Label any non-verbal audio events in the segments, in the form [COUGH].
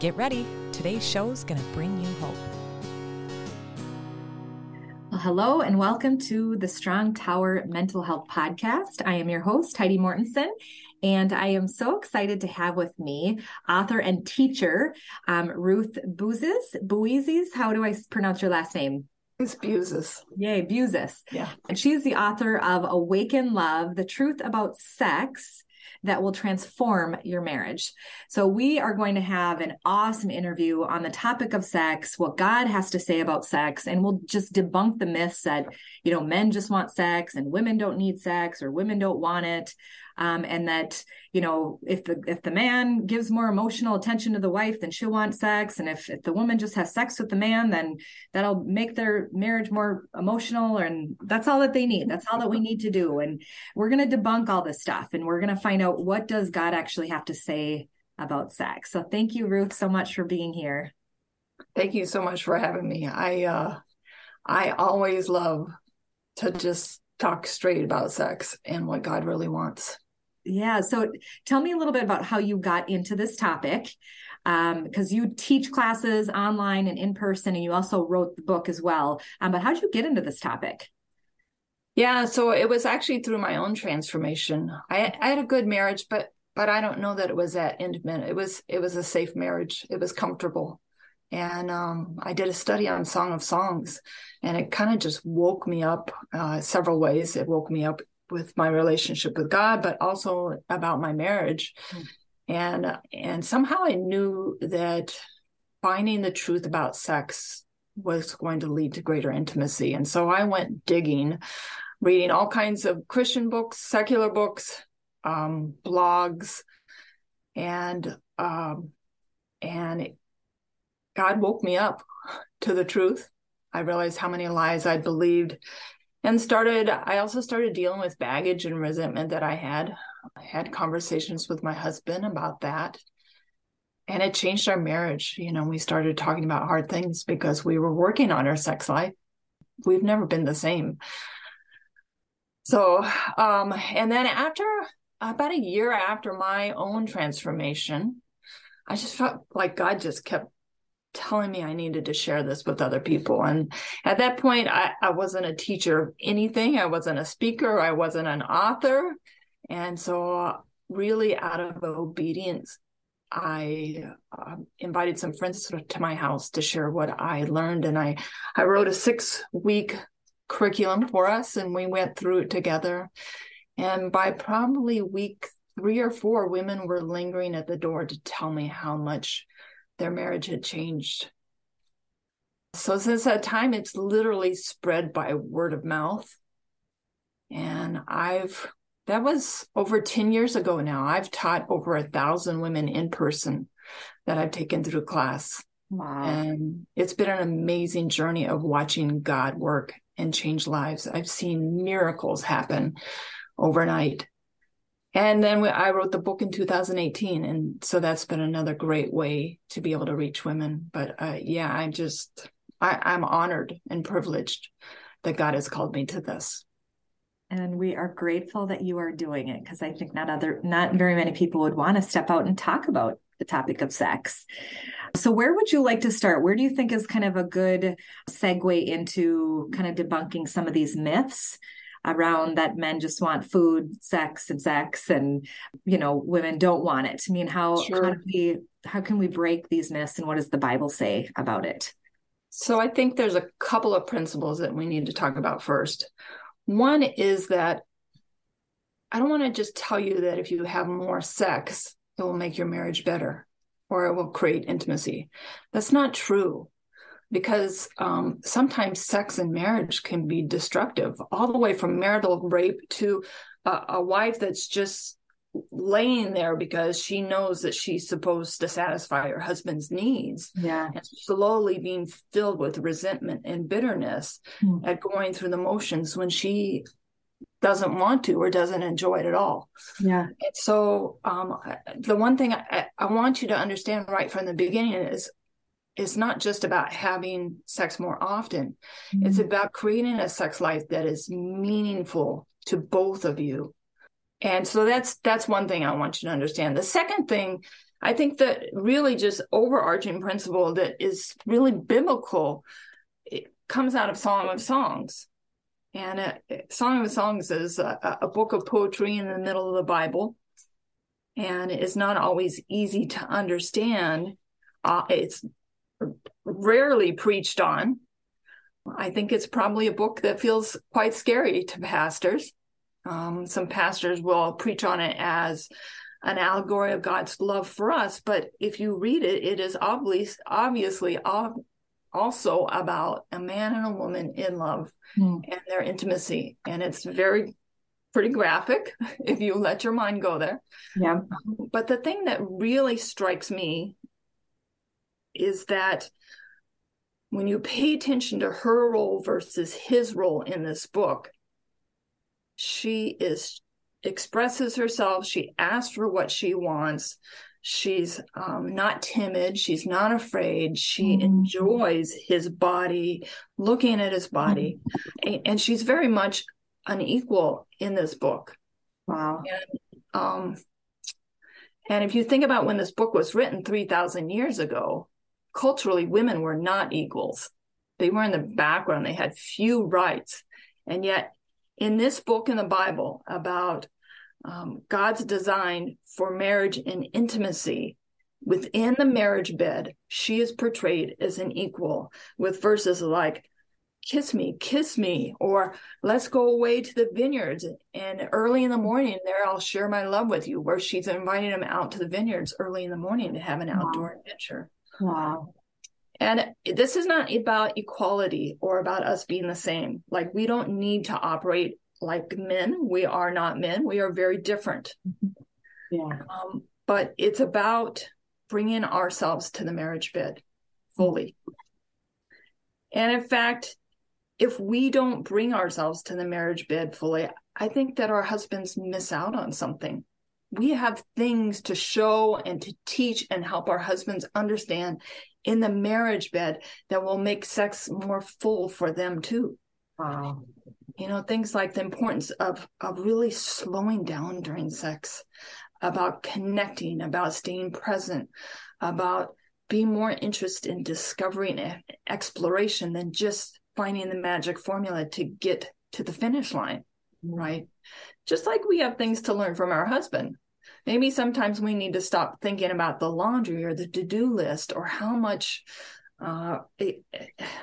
Get ready, today's show is going to bring you hope. Well, hello, and welcome to the Strong Tower Mental Health Podcast. I am your host, Heidi Mortensen, and I am so excited to have with me author and teacher um, Ruth Bouzes. Buizes, how do I pronounce your last name? It's Buezis. Yay, Buezis. Yeah. And she's the author of Awaken Love, The Truth About Sex that will transform your marriage. So, we are going to have an awesome interview on the topic of sex, what God has to say about sex, and we'll just debunk the myths that, you know, men just want sex and women don't need sex or women don't want it um, and that you know if the if the man gives more emotional attention to the wife then she'll want sex and if, if the woman just has sex with the man then that'll make their marriage more emotional and that's all that they need. That's all that we need to do. And we're going to debunk all this stuff and we're going to find out what does god actually have to say about sex. So thank you ruth so much for being here. Thank you so much for having me. I uh i always love to just talk straight about sex and what god really wants yeah. So tell me a little bit about how you got into this topic. Because um, you teach classes online and in person, and you also wrote the book as well. Um, but how did you get into this topic? Yeah, so it was actually through my own transformation. I, I had a good marriage, but but I don't know that it was that intimate. It was it was a safe marriage. It was comfortable, and um, I did a study on Song of Songs, and it kind of just woke me up uh, several ways. It woke me up with my relationship with God, but also about my marriage. Mm. And and somehow I knew that finding the truth about sex was going to lead to greater intimacy. And so I went digging, reading all kinds of Christian books, secular books, um, blogs, and um, and God woke me up to the truth. I realized how many lies I'd believed and started i also started dealing with baggage and resentment that i had. I had conversations with my husband about that. And it changed our marriage. You know we started talking about hard things because we were working on our sex life. We've never been the same. So um and then after about a year after my own transformation i just felt like god just kept telling me I needed to share this with other people. And at that point, I, I wasn't a teacher of anything. I wasn't a speaker. I wasn't an author. And so, really, out of obedience, I uh, invited some friends to my house to share what I learned. And I, I wrote a six week curriculum for us, and we went through it together. And by probably week three or four, women were lingering at the door to tell me how much their marriage had changed. So since that time, it's literally spread by word of mouth. And I've, that was over 10 years ago now. I've taught over a thousand women in person that I've taken through class. Wow. And it's been an amazing journey of watching God work and change lives. I've seen miracles happen overnight. And then I wrote the book in 2018. And so that's been another great way to be able to reach women. But uh, yeah, I'm just, I, I'm honored and privileged that God has called me to this. And we are grateful that you are doing it because I think not other, not very many people would want to step out and talk about the topic of sex. So, where would you like to start? Where do you think is kind of a good segue into kind of debunking some of these myths around that men just want food, sex, and sex, and you know women don't want it. I mean, how sure. how do we how can we break these myths, and what does the Bible say about it? So I think there's a couple of principles that we need to talk about first. One is that I don't want to just tell you that if you have more sex, it will make your marriage better or it will create intimacy. That's not true because um, sometimes sex and marriage can be destructive, all the way from marital rape to a, a wife that's just laying there because she knows that she's supposed to satisfy her husband's needs. Yeah. And slowly being filled with resentment and bitterness Hmm. at going through the motions when she doesn't want to or doesn't enjoy it at all. Yeah. And so um, the one thing I, I want you to understand right from the beginning is it's not just about having sex more often. It's Mm. about creating a sex life that is meaningful to both of you. And so that's that's one thing I want you to understand. The second thing, I think that really just overarching principle that is really biblical, it comes out of Song of Songs. And uh, Song of Songs is a, a book of poetry in the middle of the Bible, and it's not always easy to understand. Uh, it's rarely preached on. I think it's probably a book that feels quite scary to pastors. Um, some pastors will preach on it as an allegory of God's love for us, but if you read it, it is obviously obviously ob- also about a man and a woman in love Mm. and their intimacy, and it's very pretty graphic [LAUGHS] if you let your mind go there. Yeah. But the thing that really strikes me is that when you pay attention to her role versus his role in this book, she is expresses herself. She asks for what she wants. She's um, not timid. She's not afraid. She Mhm. enjoys his body, looking at his body, and, and she's very much an equal in this book. Wow. Um, and if you think about when this book was written 3,000 years ago, culturally, women were not equals. They were in the background, they had few rights. And yet, in this book in the Bible about um, God's design for marriage and intimacy, within the marriage bed, she is portrayed as an equal with verses like, kiss me, kiss me, or let's go away to the vineyards and early in the morning there I'll share my love with you, where she's inviting him out to the vineyards early in the morning to have an Wow. outdoor adventure. Wow. And this is not about equality or about us being the same. Like we don't need to operate like men. We are not men. We are very different. Yeah. Um, but it's about bringing ourselves to the marriage bed fully. And in fact, if we don't bring ourselves to the marriage bed fully, I think that our husbands miss out on something. We have things to show and to teach and help our husbands understand in the marriage bed that will make sex more full for them too. Wow. You know, things like the importance of of really slowing down during sex, about connecting, about staying present, about being more interested in discovery and exploration than just finding the magic formula to get to the finish line, right? Just like we have things to learn from our husband. Maybe sometimes we need to stop thinking about the laundry or the to-do list or how much uh it,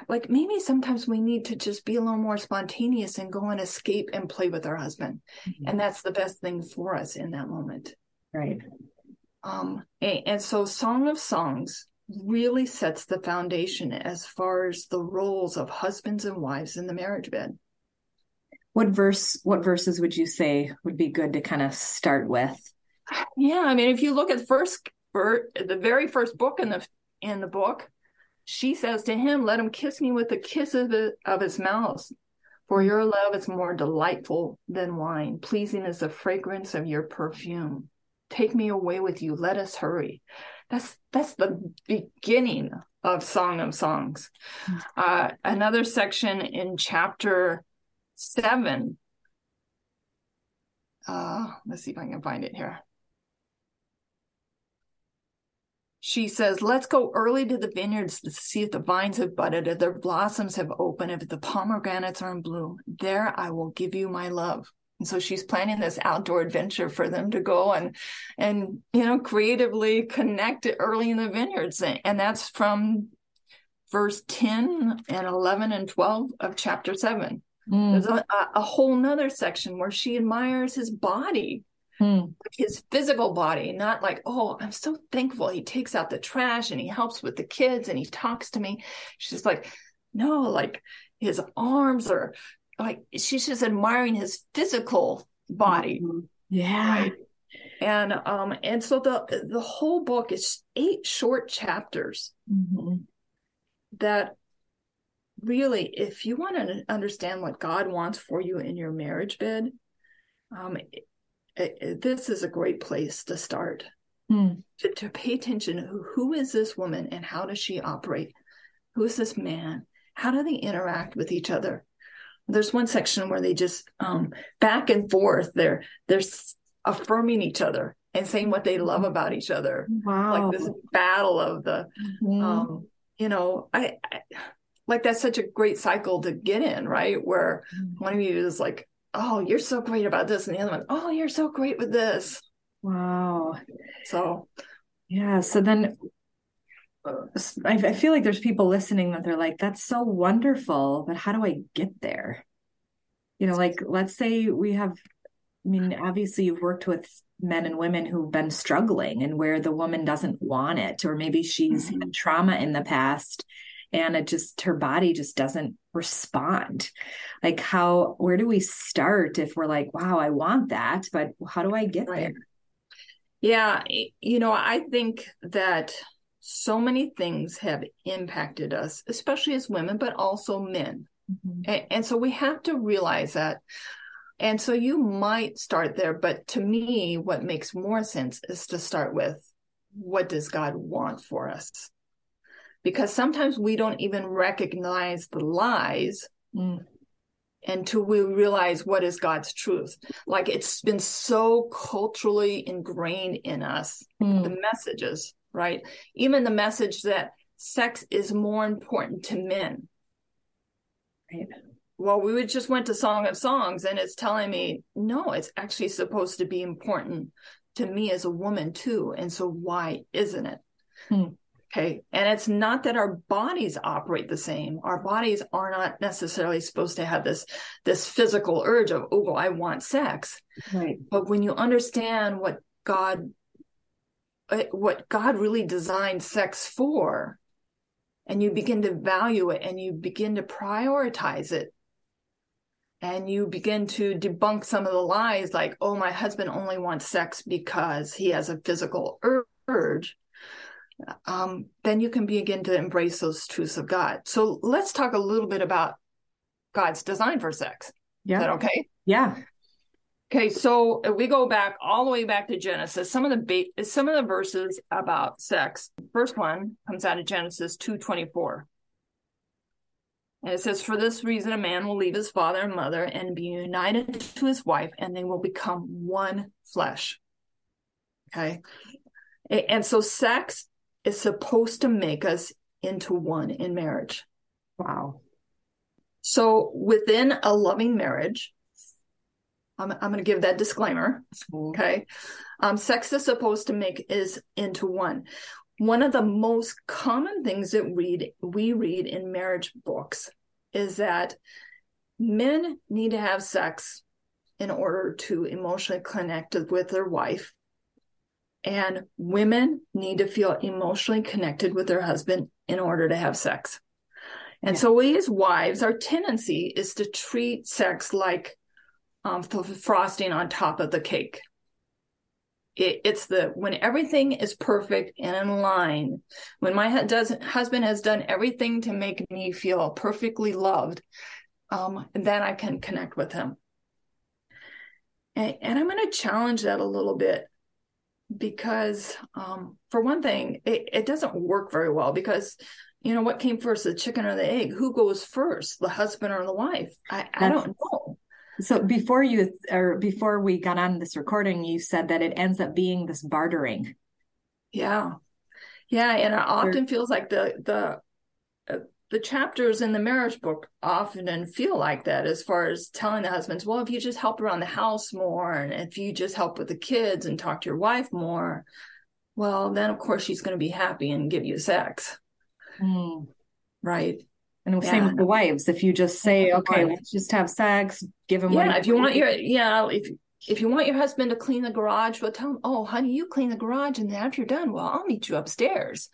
like maybe sometimes we need to just be a little more spontaneous and go and escape and play with our husband and that's the best thing for us in that moment Right. um and, and so song of songs really sets the foundation as far as the roles of husbands and wives in the marriage bed What verse, what verses would you say would be good to kind of start with? yeah i mean if you look at first the very first book in the in the book she says to him let him kiss me with the kiss of, the, of his mouth for your love is more delightful than wine. Pleasing is the fragrance of your perfume. Take me away with you. Let us hurry. That's that's the beginning of song of songs. Uh, another section in chapter seven uh, let's see if i can find it here she says, Let's go early to the vineyards to see if the vines have budded, if their blossoms have opened, if the pomegranates are in bloom. There I will give you my love. And so she's planning this outdoor adventure for them to go and and you know creatively connect it early in the vineyards. And that's from verse 10 and 11 and 12 of chapter 7. Mm. There's a, a whole nother section where she admires his body Mm. his physical body, not like, oh, I'm so thankful he takes out the trash and he helps with the kids and he talks to me. She's like, no, like his arms are like, she's just admiring his physical body. Yeah. Right. And um and so the the whole book is eight short chapters Mhm. that really if you want to understand what God wants for you in your marriage bed, um it, it- this is a great place to start. Hmm. To, to pay attention who, who is this woman and how does she operate? Who is this man? How do they interact with each other? There's one section where they just um, back and forth. They're they're affirming each other and saying what they love about each other. Wow. Like this battle of the Mhm. um, you know, I, I like that's such a great cycle to get in, right? Where one of you is like, "Oh, you're so great about this," and the other one, "Oh, you're so great with this." wow. So Yeah. So then uh, I, I feel like there's people listening that they're like, that's so wonderful, but how do I get there? You know, like let's say we have, I mean, obviously you've worked with men and women who've been struggling and where the woman doesn't want it, or maybe she's had trauma in the past and it just, her body just doesn't respond. Like, how, where do we start if we're like, wow, I want that, but how do I get Right. there? Yeah, you know, I think that so many things have impacted us, especially as women, but also men. Mm-hmm. And, and so we have to realize that. And so you might start there, but to me, what makes more sense is to start with what does God want for us? Because sometimes we don't even recognize the lies Mm. until we realize what is God's truth. Like it's been so culturally ingrained in us Mm. the messages, right? Even the message that sex is more important to men. Right. Well, we would just went to Song of Songs and it's telling me, no, it's actually supposed to be important to me as a woman too. And so why isn't it? Hmm. Okay. And it's not that our bodies operate the same. Our bodies are not necessarily supposed to have this, this physical urge of, oh, well, I want sex. Right. But when you understand what God, uh, what God really designed sex for, and you begin to value it and you begin to prioritize it, and you begin to debunk some of the lies like, oh, my husband only wants sex because he has a physical urge, um, then you can begin to embrace those truths of God. So let's talk a little bit about God's design for sex. Is Yeah. that okay? Yeah. Okay, so if we go back all the way back to Genesis. Some of the ba- some of the verses about sex. First one comes out of Genesis two twenty four, and it says, "For this reason, a man will leave his father and mother and be united to his wife, and they will become one flesh." Okay, and so sex is supposed to make us into one in marriage. Wow. So within a loving marriage, I'm, I'm going to give that disclaimer. Okay. Um, sex is supposed to make is into one. One of the most common things that read we read in marriage books is that men need to have sex in order to emotionally connect with their wife. And women need to feel emotionally connected with their husband in order to have sex. And Yeah. so we as wives, our tendency is to treat sex like um, frosting on top of the cake. It, it's the when everything is perfect and in line, when my hu- does, husband has done everything to make me feel perfectly loved, um, then I can connect with him. And, and I'm going to challenge that a little bit because, um, for one thing, it, it doesn't work very well because you know what came first the chicken or the egg? Who goes first the husband or the wife? I, I don't know. So before you or before we got on this recording, you said that it ends up being this bartering. yeah. Yeah and it often feels like the the uh, the chapters in the marriage book often feel like that as far as telling the husbands well if you just help around the house more and if you just help with the kids and talk to your wife more well then of course she's going to be happy and give you sex. Mm. Right? And same with the wives. If you just say, Yeah. okay, let's just have sex, give him what yeah if you want your yeah if if you want your husband to clean the garage well tell him oh honey you clean the garage and then after you're done well i'll meet you upstairs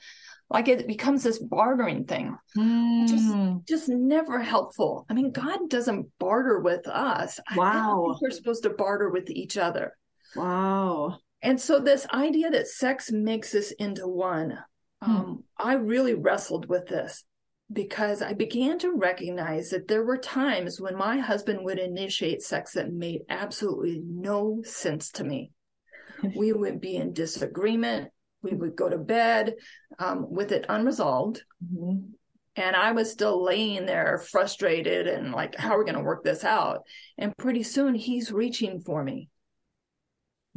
like it becomes this bartering thing Mm, just never helpful i mean god doesn't barter with us Wow. we're supposed to barter with each other wow. and so this idea that sex makes us into one hmm. um, i really wrestled with this because i began to recognize that there were times when my husband would initiate sex that made absolutely no sense to me [LAUGHS] we would be in disagreement we would go to bed um, with it unresolved mm-hmm. and i was still laying there frustrated and like how are we going to work this out and pretty soon he's reaching for me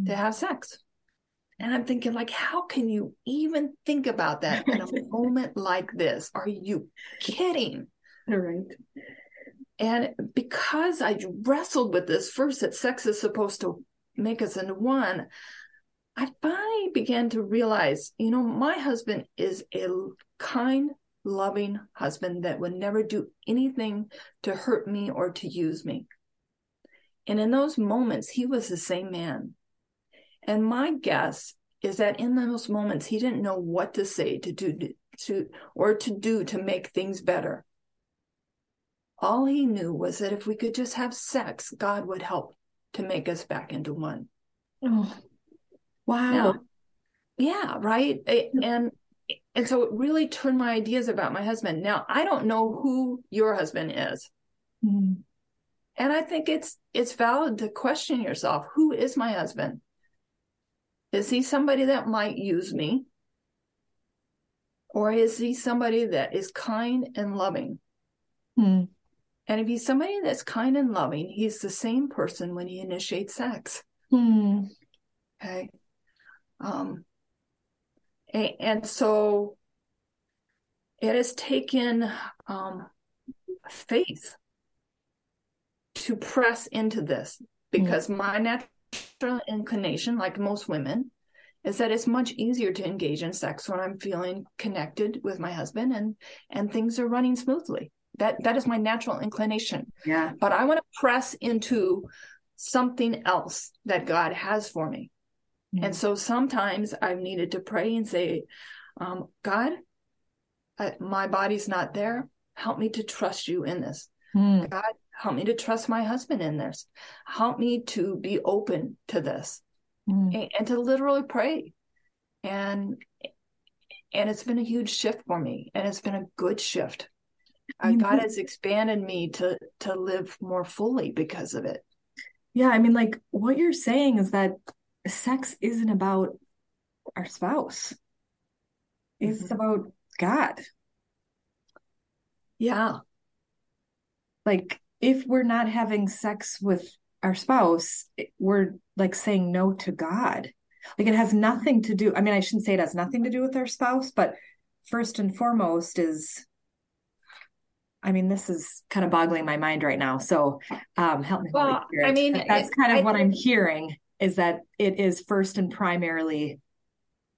to have sex. And I'm thinking, like, how can you even think about that in a [LAUGHS] moment like this? Are you kidding? All right. And because I wrestled with this first, that sex is supposed to make us into one, I finally began to realize, you know, my husband is a kind, loving husband that would never do anything to hurt me or to use me. And in those moments, he was the same man. And my guess is that in those moments, he didn't know what to say to do to or to do to make things better. All he knew was that if we could just have sex, God would help to make us back into one. Oh, wow. Now, yeah, right. And and so it really turned my ideas about my husband. Now I don't know who your husband is. Mm. And I think it's it's valid to question yourself, who is my husband? Is he somebody that might use me? Or is he somebody that is kind and loving? Hmm. And if he's somebody that's kind and loving, he's the same person when he initiates sex. Hmm. Okay. Um, and, and, so it has taken um, faith to press into this because hmm. my natural natural inclination, like most women, is that it's much easier to engage in sex when I'm feeling connected with my husband and and things are running smoothly. That that is my natural inclination. Yeah. But I want to press into something else that God has for me. Mm-hmm. And so sometimes I've needed to pray and say, um, God, I, my body's not there. Help me to trust you in this. Mm. God, help me to trust my husband in this help me to be open to this mm. and, and, to literally pray and and it's been a huge shift for me and it's been a good shift uh, god has expanded me to to live more fully because of it yeah i mean like what you're saying is that sex isn't about our spouse it's mm-hmm. about god yeah like if we're not having sex with our spouse, we're like saying no to God. Like it has nothing to do, I mean, I shouldn't say it has nothing to do with our spouse, but first and foremost is I mean, this is kind of boggling my mind right now. So um help me. Well, I mean, that's kind of I, what I'm hearing is that it is first and primarily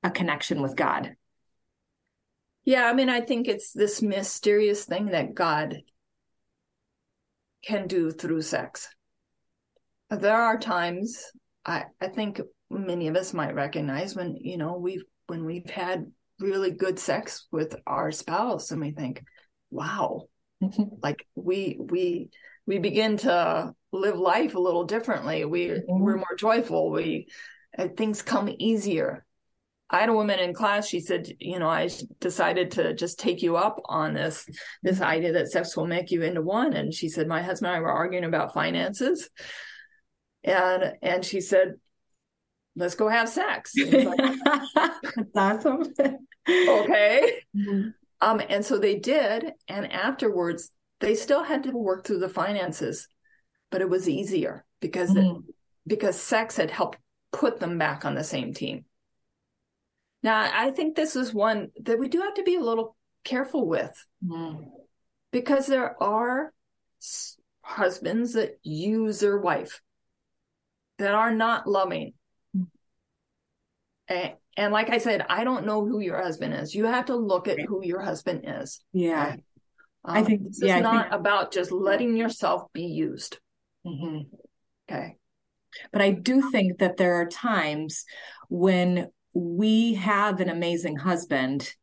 a connection with God. Yeah, I mean, I think it's this mysterious thing that God can do through sex. There are times I, I think many of us might recognize when, you know, we've when we've had really good sex with our spouse and we think, wow, mm-hmm. like we we we begin to live life a little differently. We mm-hmm. we're more joyful. We uh, things come easier. I had a woman in class. She said, "You know, I decided to just take you up on this this idea that sex will make you into one." And she said, "My husband and I were arguing about finances, and and she said, let's go have sex." [LAUGHS] Like, That's awesome. okay. Mm-hmm. Um, and so they did, and afterwards they still had to work through the finances, but it was easier because mm-hmm. it, because sex had helped put them back on the same team. Now, I think this is one that we do have to be a little careful with mm. because there are husbands that use their wife that are not loving. Mm. And, and, like I said, I don't know who your husband is. You have to look at who your husband is. Yeah. Um, I think this yeah, is not think... about just letting yourself be used. Mm-hmm. Okay. But I do think that there are times when we have an amazing husband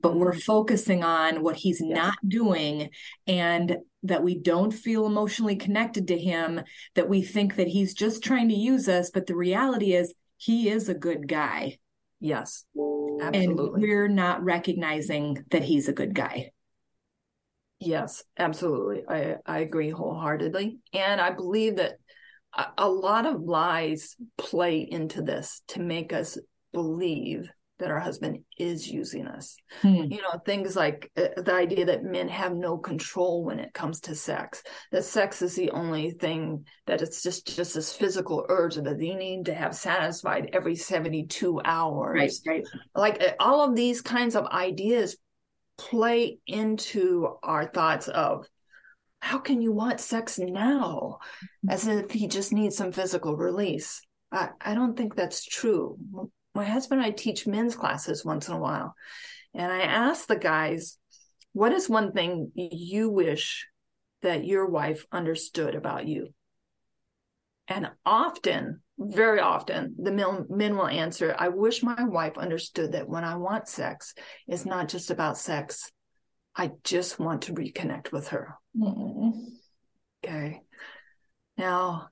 but we're mm-hmm. focusing on what he's yes. not doing and that we don't feel emotionally connected to him that we think that he's just trying to use us but the reality is he is a good guy. Yes, absolutely. And we're not recognizing that he's a good guy. Yes, absolutely. I, I agree wholeheartedly. And I believe that a, a lot of lies play into this to make us believe that our husband is using us. Hmm. You know, things like uh, the idea that men have no control when it comes to sex. That sex is the only thing that it's just just this physical urge that they need to have satisfied every 72 hours. Right, right. Like uh, all of these kinds of ideas play into our thoughts of how can you want sex now as if he just needs some physical release I, I don't think that's true my husband and I teach men's classes once in a while. And I ask the guys, what is one thing you wish that your wife understood about you? And often, very often, the men, men will answer, I wish my wife understood that when I want sex, it's not just about sex. I just want to reconnect with her. Mm-hmm. Okay. Now,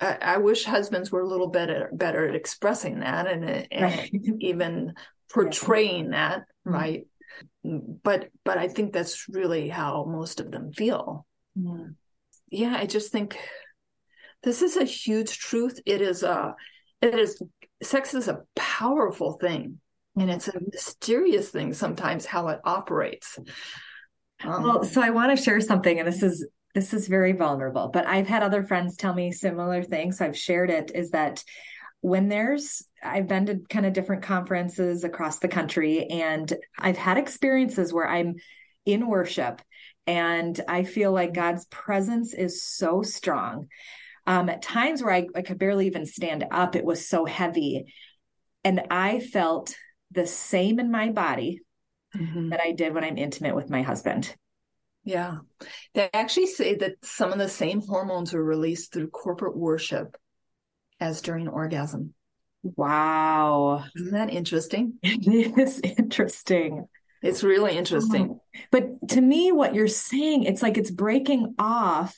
I, I, wish husbands were a little better better at expressing that and, and right. [LAUGHS] even portraying that, mm-hmm. right? But but I think that's really how most of them feel. Mm. Yeah, I just think this is a huge truth. It is a it is sex is a powerful thing and it's a mysterious thing sometimes how it operates. Um, well, so I want to share something, and this is this is very vulnerable, but I've had other friends tell me similar things. So I've shared it is that when there's I've been to kind of different conferences across the country and I've had experiences where I'm in worship and I feel like God's presence is so strong. Um, at times where I, I could barely even stand up, it was so heavy. And I felt the same in my body mm-hmm. that I did when I'm intimate with my husband. Yeah. They actually say that some of the same hormones are released through corporate worship as during orgasm. Wow. Isn't that interesting? [LAUGHS] It is interesting. It's really interesting. Oh. But to me, what you're saying, it's like it's breaking off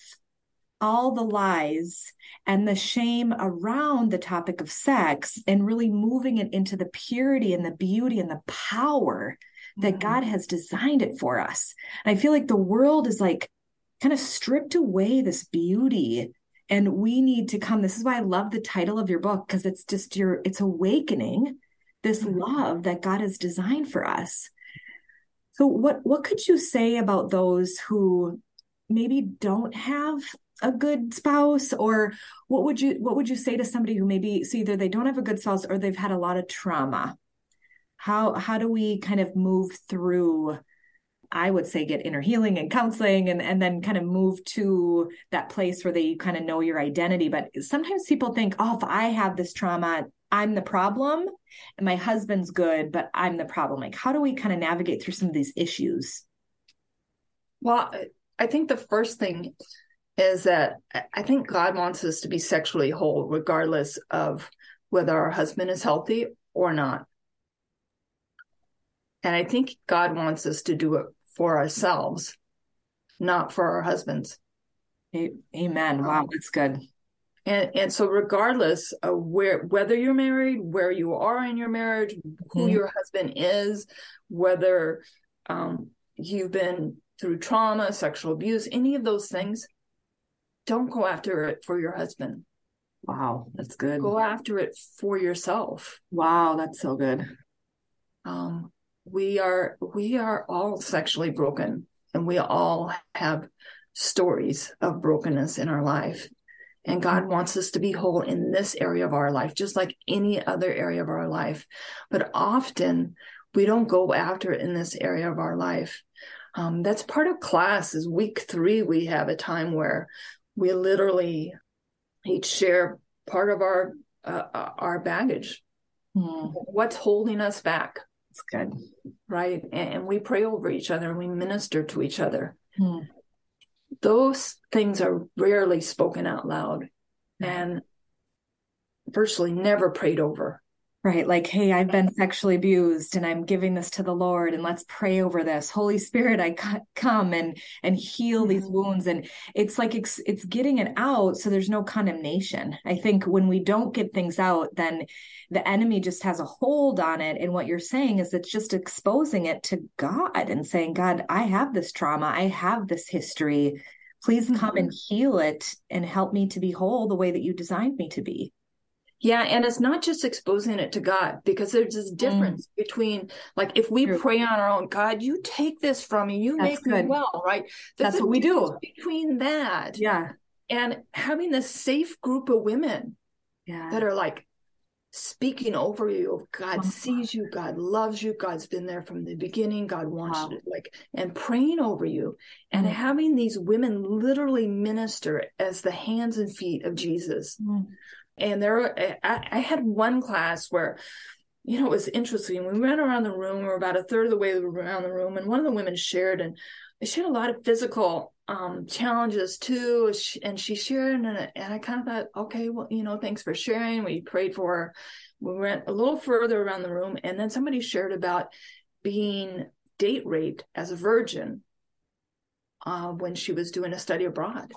all the lies and the shame around the topic of sex and really moving it into the purity and the beauty and the power that mm-hmm. God has designed it for us. And I feel like the world is like kind of stripped away this beauty and we need to come this is why i love the title of your book because it's just your it's awakening this mm-hmm. love that god has designed for us so what what could you say about those who maybe don't have a good spouse or what would you what would you say to somebody who maybe so either they don't have a good spouse or they've had a lot of trauma how how do we kind of move through I would say get inner healing and counseling and, and then kind of move to that place where they kind of know your identity. But sometimes people think, oh, if I have this trauma, I'm the problem and my husband's good, but I'm the problem. Like, how do we kind of navigate through some of these issues? Well, I think the first thing is that I think God wants us to be sexually whole, regardless of whether our husband is healthy or not. And I think God wants us to do it for ourselves, not for our husbands. Amen. Wow, that's good. And and so regardless of where whether you're married, where you are in your marriage, who mm-hmm. your husband is, whether um, you've been through trauma, sexual abuse, any of those things, don't go after it for your husband. Wow, that's good. Go after it for yourself. Wow, that's so good. Um, we are we are all sexually broken and we all have stories of brokenness in our life and God wants us to be whole in this area of our life, just like any other area of our life. But often we don't go after it in this area of our life. Um, that's part of class is week three. We have a time where we literally each share part of our, uh, our baggage. Hmm. What's holding us back? It's good. Right. And we pray over each other and we minister to each other. Hmm. Those things are rarely spoken out loud and virtually never prayed over. Right. Like, hey, I've been sexually abused and I'm giving this to the Lord and let's pray over this. Holy Spirit, I come and and heal these mm-hmm. wounds. And it's like it's, it's getting it out so there's no condemnation. I think when we don't get things out, then the enemy just has a hold on it. And what you're saying is it's just exposing it to God and saying, God, I have this trauma. I have this history. Please come mm-hmm. and heal it and help me to be whole the way that you designed me to be. Yeah, and it's not just exposing it to God because there's this mm. difference mm. between like if we True. pray on our own, God, you take this from me, you That's make good. me well, right? There's That's what we do. Between that, yeah, and having this safe group of women, yeah, that are like speaking over you. God wow. sees you, God loves you, God's been there from the beginning. God wants wow. to like and praying over you, and mm. having these women literally minister as the hands and feet of Jesus. Mm and there, I, I had one class where, you know, it was interesting. We went around the room, were about a third of the way around the room, and one of the women shared, and she had a lot of physical um, challenges too. And she shared, and, and I kind of thought, okay, well, you know, thanks for sharing. We prayed for her. We went a little further around the room, and then somebody shared about being date raped as a virgin uh, when she was doing a study abroad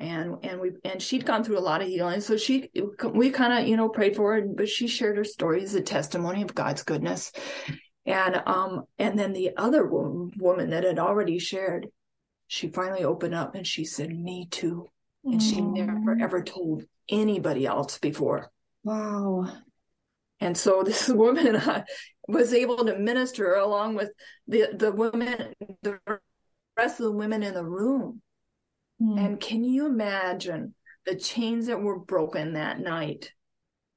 and and we and she'd gone through a lot of healing. So she we kind of you know prayed for her but she shared her story as a testimony of god's goodness. And um and then the other woman that had already shared she finally opened up and she said me too. And she never ever told anybody else before. Wow. And so [LAUGHS] this woman uh, was able to minister along with the the women the rest of the women in the room Mm. And can you imagine the chains that were broken that night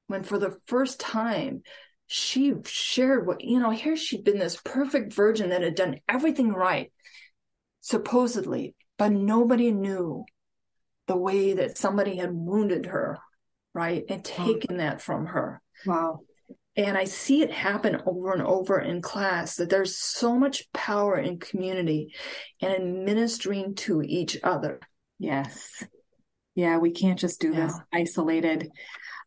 when, for the first time, she shared what, you know, here she'd been this perfect virgin that had done everything right, supposedly, but nobody knew the way that somebody had wounded her, right? And taken wow. that from her. Wow. And I see it happen over and over in class that there's so much power in community and in ministering to each other. Yes. Yeah, we can't just do yeah. this isolated.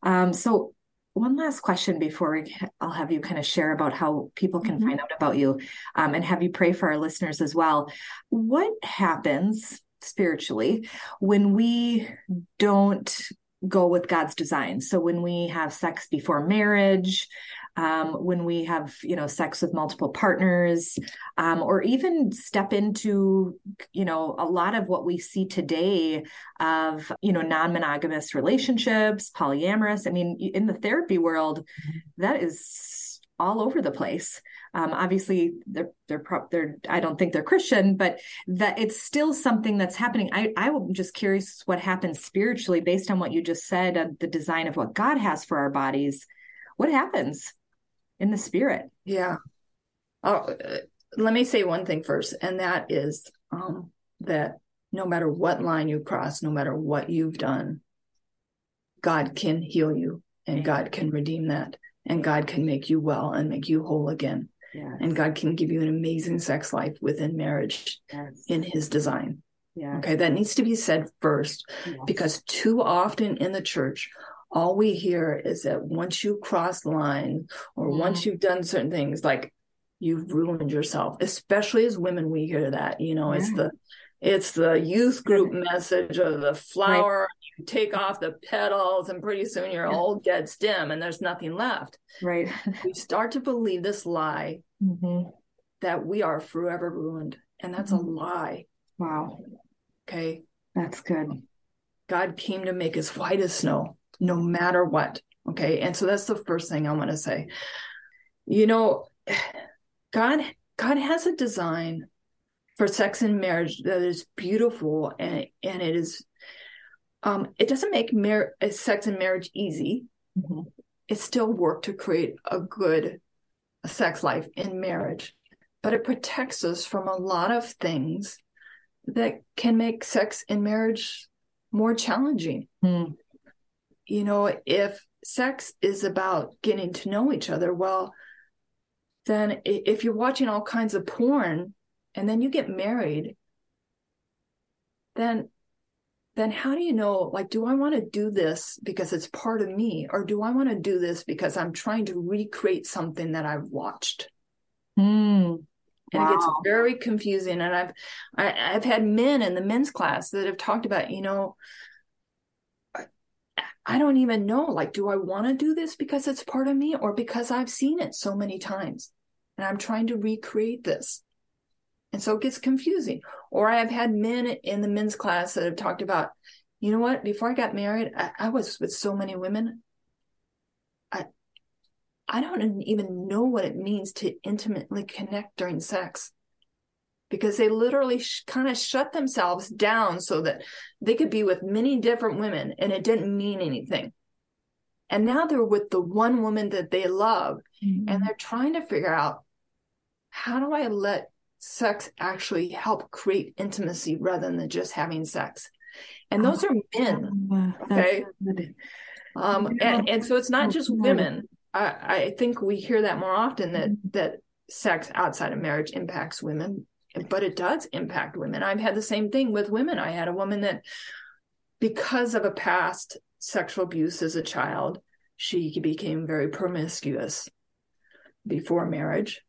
Um, so one last question before we, I'll have you kind of share about how people can mm-hmm. find out about you um, and have you pray for our listeners as well. What happens spiritually when we don't go with God's design? So when we have sex before marriage, um, when we have you know sex with multiple partners um, or even step into you know a lot of what we see today of you know non-monogamous relationships polyamorous i mean in the therapy world mm-hmm. that is all over the place um, obviously they're they're pro- they're I don't think they're Christian, but that it's still something that's happening. I I'm just curious what happens spiritually based on what you just said, uh, the design of what God has for our bodies. What happens? In the spirit. Yeah. Oh, uh, let me say one thing first, and that is um, that no matter what line you cross, no matter what you've done, God can heal you and God can redeem that and God can make you well and make you whole again. Yes. And God can give you an amazing sex life within marriage yes. in his design. Yeah. Okay. That needs to be said first yes. because too often in the church, all we hear is that once you cross the line or mm. once you've done certain things, like you've ruined yourself. Especially as women, we hear that. You know, yeah. it's the it's the youth group message of the flower. Right. You take off the petals, and pretty soon you're all dead stem, and there's nothing left. Right. we start to believe this lie [LAUGHS] mm-hmm. that we are forever ruined, and that's mm-hmm. a lie. Wow. Okay. That's good. God came to make us white as snow no matter what. Okay. And so that's the first thing I want to say. You know, God, God has a design for sex and marriage that is beautiful and and it is um it doesn't make mar- uh, sex and marriage easy. Mm-hmm. It's still work to create a good sex life in marriage, but it protects us from a lot of things that can make sex and marriage more challenging. Mm you know, if sex is about getting to know each other, well, then if you're watching all kinds of porn and then you get married, then then how do you know like do i want to do this because it's part of me or do i want to do this because i'm trying to recreate something that i've watched Mm. and Wow. it gets very confusing and i've I, i've had men in the men's class that have talked about you know I, I don't even know like do i want to do this because it's part of me or because i've seen it so many times and i'm trying to recreate this? And so it gets confusing. Or i have had men in the men's class that have talked about you know what? Before i got married i, I was with so many women. I i don't even know what it means to intimately connect during sex because they literally sh- kind of shut themselves down so that they could be with many different women and it didn't mean anything and now they're with the one woman that they love and they're trying to figure out how do I let sex actually help create intimacy rather than just having sex? And those are men. Oh, Okay. Um, and, and so it's not just women. I, I think we hear that more often that Mm-hmm. that sex outside of marriage impacts women, but it does impact women. I've had the same thing with women. I had a woman that because of a past sexual abuse as a child, she became very promiscuous before marriage,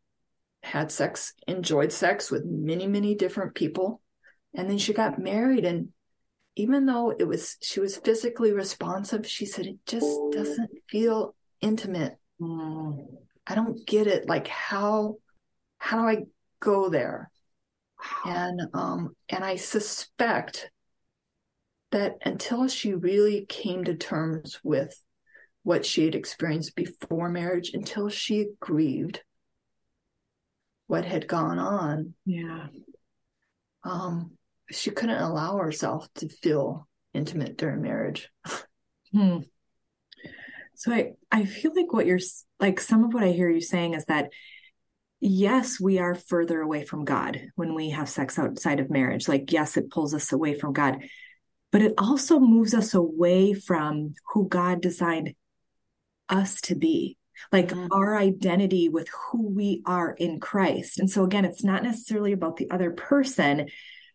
had sex, enjoyed sex with many, many different people. And then she got married. And even though it was, she was physically responsive, she said, it just doesn't feel intimate. Mm. I don't get it. Like, how, how do I go there? And, um, and I suspect that until she really came to terms with what she had experienced before marriage, until she grieved what had gone on, Yeah. um, she couldn't allow herself to feel intimate during marriage. Hmm. So I I feel like what you're like some of what I hear you saying is that yes, we are further away from God when we have sex outside of marriage. Like yes, it pulls us away from God, but it also moves us away from who God designed us to be. Like Mhm. our identity with who we are in Christ. And so again, it's not necessarily about the other person,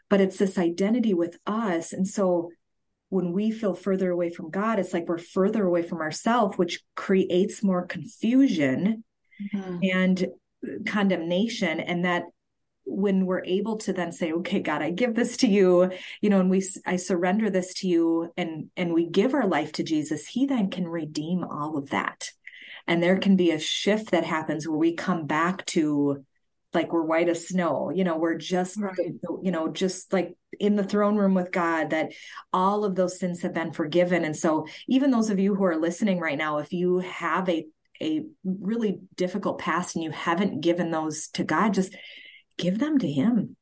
but it's this identity with us. And so when we feel further away from God, it's like we're further away from ourselves, which creates more confusion and condemnation. And that when we're able to then say, okay, God, I give this to you, you know, and we, I surrender this to you and, and we give our life to Jesus, he then can redeem all of that. And there can be a shift that happens where we come back to like we're white as snow, you know, we're just, Right. you know, just like in the throne room with God, that all of those sins have been forgiven. And so, even those of you who are listening right now, if you have a a really difficult past and you haven't given those to God, just give them to Him.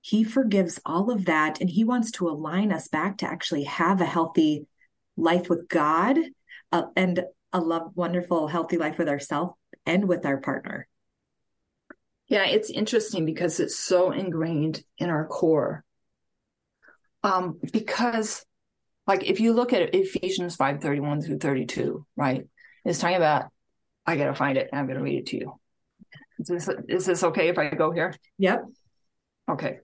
He forgives all of that, and He wants to align us back to actually have a healthy life with God uh, and a love, wonderful, healthy life with ourselves and with our partner. Yeah, it's interesting because it's so ingrained in our core. Um, because like if you look at Ephesians 5 31 through 32, right? It's talking about I gotta find it and I'm gonna read it to you. Is this is this okay if I go here? Yep. Okay.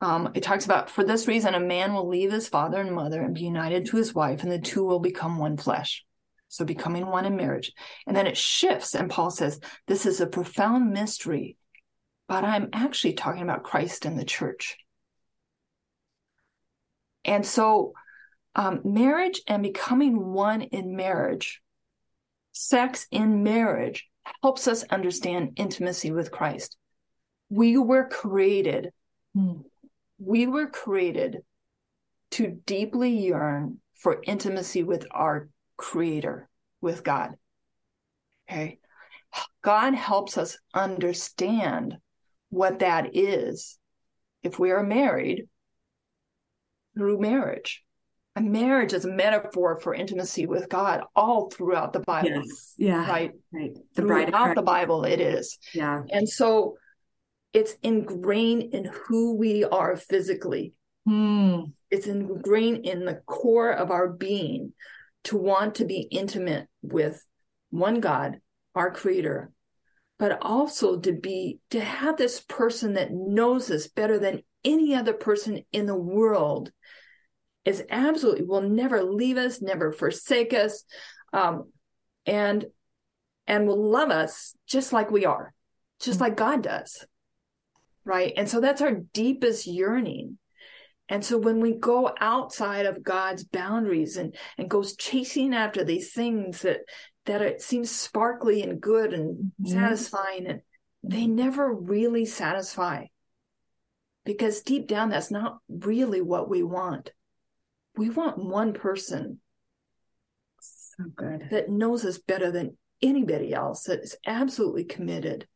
Um, it talks about for this reason, a man will leave his father and mother and be united to his wife, and the two will become one flesh. So becoming one in marriage. And then it shifts, and Paul says, This is a profound mystery, but I'm actually talking about Christ and the church. And so, um, marriage and becoming one in marriage, sex in marriage, helps us understand intimacy with Christ. We were created Hmm. we were created to deeply yearn for intimacy with our creator, with God. Okay. God helps us understand what that is if we are married through marriage. A marriage is a metaphor for intimacy with God all throughout the Bible, Yes. Yeah. right? Right. The bride Throughout the Bible, it is. Yeah. And so it's ingrained in who we are physically. Hmm. it's ingrained in the core of our being to want to be intimate with one God, our creator, but also to be to have this person that knows us better than any other person in the world is absolutely will never leave us, never forsake us, um, and and will love us just like we are, just like God does. Right. And so that's our deepest yearning. And so when we go outside of God's boundaries and, and goes chasing after these things that that it seems sparkly and good and mm-hmm. satisfying and they never really satisfy because deep down that's not really what we want we want one person so good. that knows us better than anybody else that is absolutely committed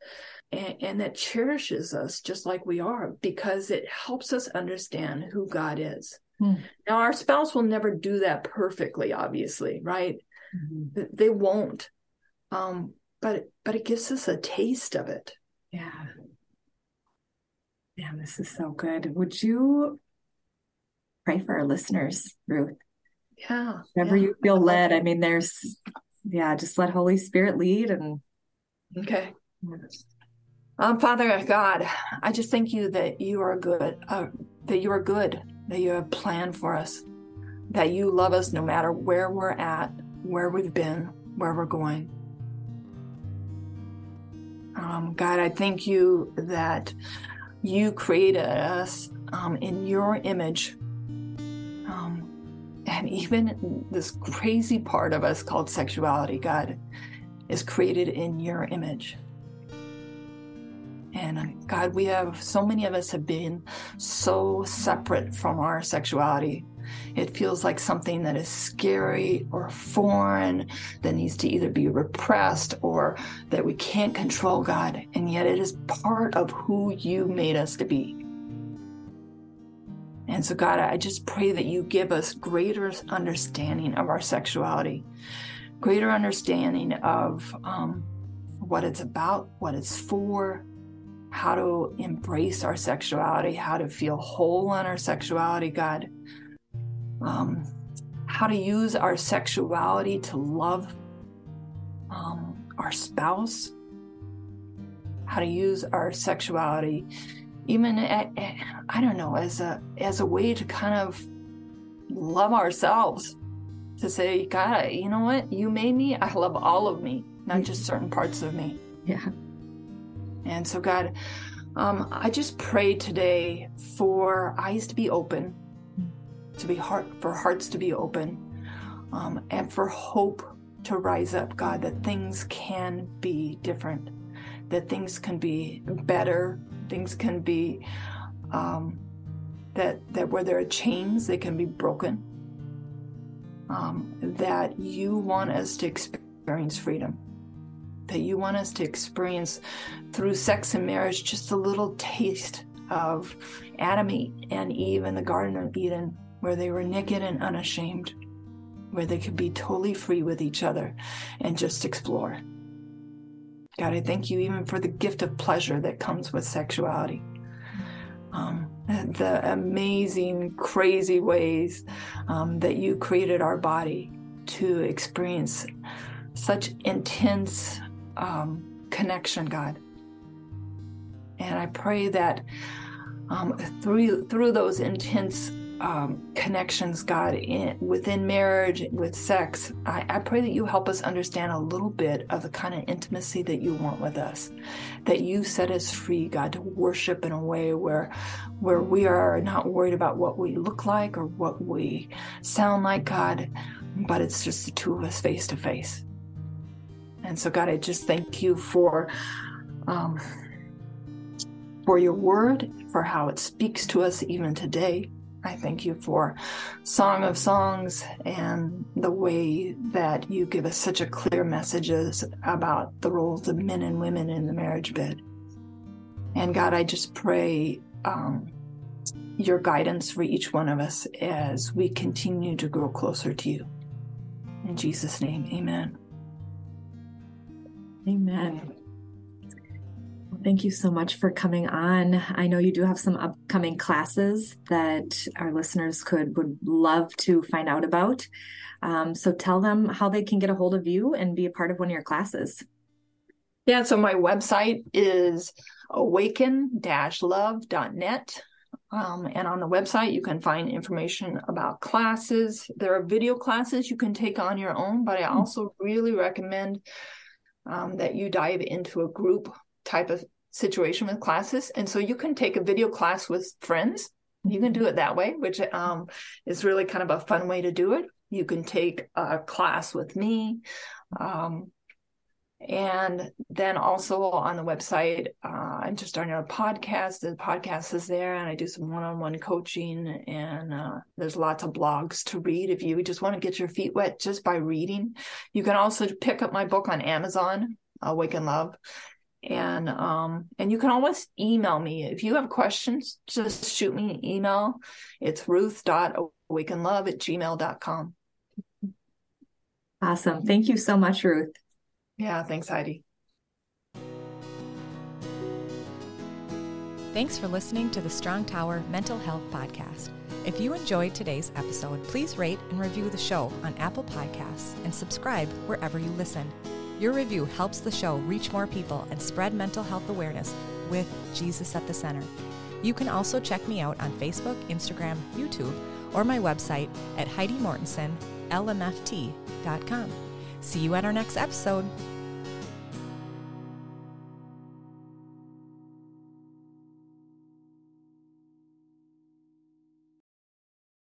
and, and that cherishes us just like we are because it helps us understand who god is. Hmm. now our spouse will never do that perfectly obviously right? Mm-hmm. they won't um but but it gives us a taste of it. Yeah. Yeah this is so good. Would you pray for our listeners ruth yeah whenever yeah. you feel led i mean there's yeah just let holy spirit lead and okay um, Father God, I just thank you that you are good, uh, that you are good, that you have a plan for us, that you love us no matter where we're at, where we've been, where we're going. Um, God, I thank you that you created us um, in your image. Um, even this crazy part of us called sexuality, God, is created in your image. And uh, God, we have so many of us have been so separate from our sexuality it feels like something that is scary or foreign that needs to either be repressed or that we can't control God. And yet it is part of who you made us to be. And so, God, I just pray that you give us greater understanding of our sexuality, greater understanding of um, what it's about, what it's for, how to embrace our sexuality, how to feel whole in our sexuality, God. Um, how to use our sexuality to love um, our spouse, how to use our sexuality, even at, at, I don't know, as a as a way to kind of love ourselves. To say, God, you know what? You made me. I love all of me, not just certain parts of me. Yeah. And so, God, um, I just pray today for eyes to be open to be heart for hearts to be open um, and for hope to rise up god that things can be different that things can be better things can be um, that that where there are chains they can be broken um, that you want us to experience freedom that you want us to experience through sex and marriage just a little taste of Adam and Eve in the Garden of Eden where they were naked and unashamed, where they could be totally free with each other and just explore. God, I thank you even for the gift of pleasure that comes with sexuality. Um, the amazing, crazy ways um, that you created our body to experience such intense um, connection, God. And I pray that um, through through those intense um, connections, God, in, within marriage, with sex. I, I pray that you help us understand a little bit of the kind of intimacy that you want with us, that you set us free, God, to worship in a way where, where we are not worried about what we look like or what we sound like, God, but it's just the two of us face to face. And so, God, I just thank you for. Um, for your word, for how it speaks to us even today. I thank you for Song of Songs and the way that you give us such a clear messages about the roles of men and women in the marriage bed. And God, I just pray um, your guidance for each one of us as we continue to grow closer to you. In Jesus' name, amen. Amen. Thank you so much for coming on. I know you do have some upcoming classes that our listeners could would love to find out about. Um, so tell them how they can get a hold of you and be a part of one of your classes. Yeah, so my website is awaken-love.net. Um, and on the website, you can find information about classes. There are video classes you can take on your own, but I hmm. also really recommend um, that you dive into a group type of situation with classes. And so you can take a video class with friends. You can do it that way, which um, is really kind of a fun way to do it. You can take a class with me. Um, and then also on the website, uh, I'm just starting a podcast. The podcast is there, and I do some one on one coaching. And uh, there's lots of blogs to read if you just want to get your feet wet just by reading. You can also pick up my book on Amazon, Awaken Love. And um, and you can always email me if you have questions. Just shoot me an email. It's ruth.awakenlove at gmail.com. Awesome. Thank you so much, Ruth. Yeah, thanks, Heidi. Thanks for listening to the Strong Tower Mental Health Podcast. If you enjoyed today's episode, please rate and review the show on Apple Podcasts and subscribe wherever you listen. Your review helps the show reach more people and spread mental health awareness with Jesus at the center. You can also check me out on Facebook, Instagram, YouTube, or my website at HeidiMortensenLMFT.com. See you at our next episode.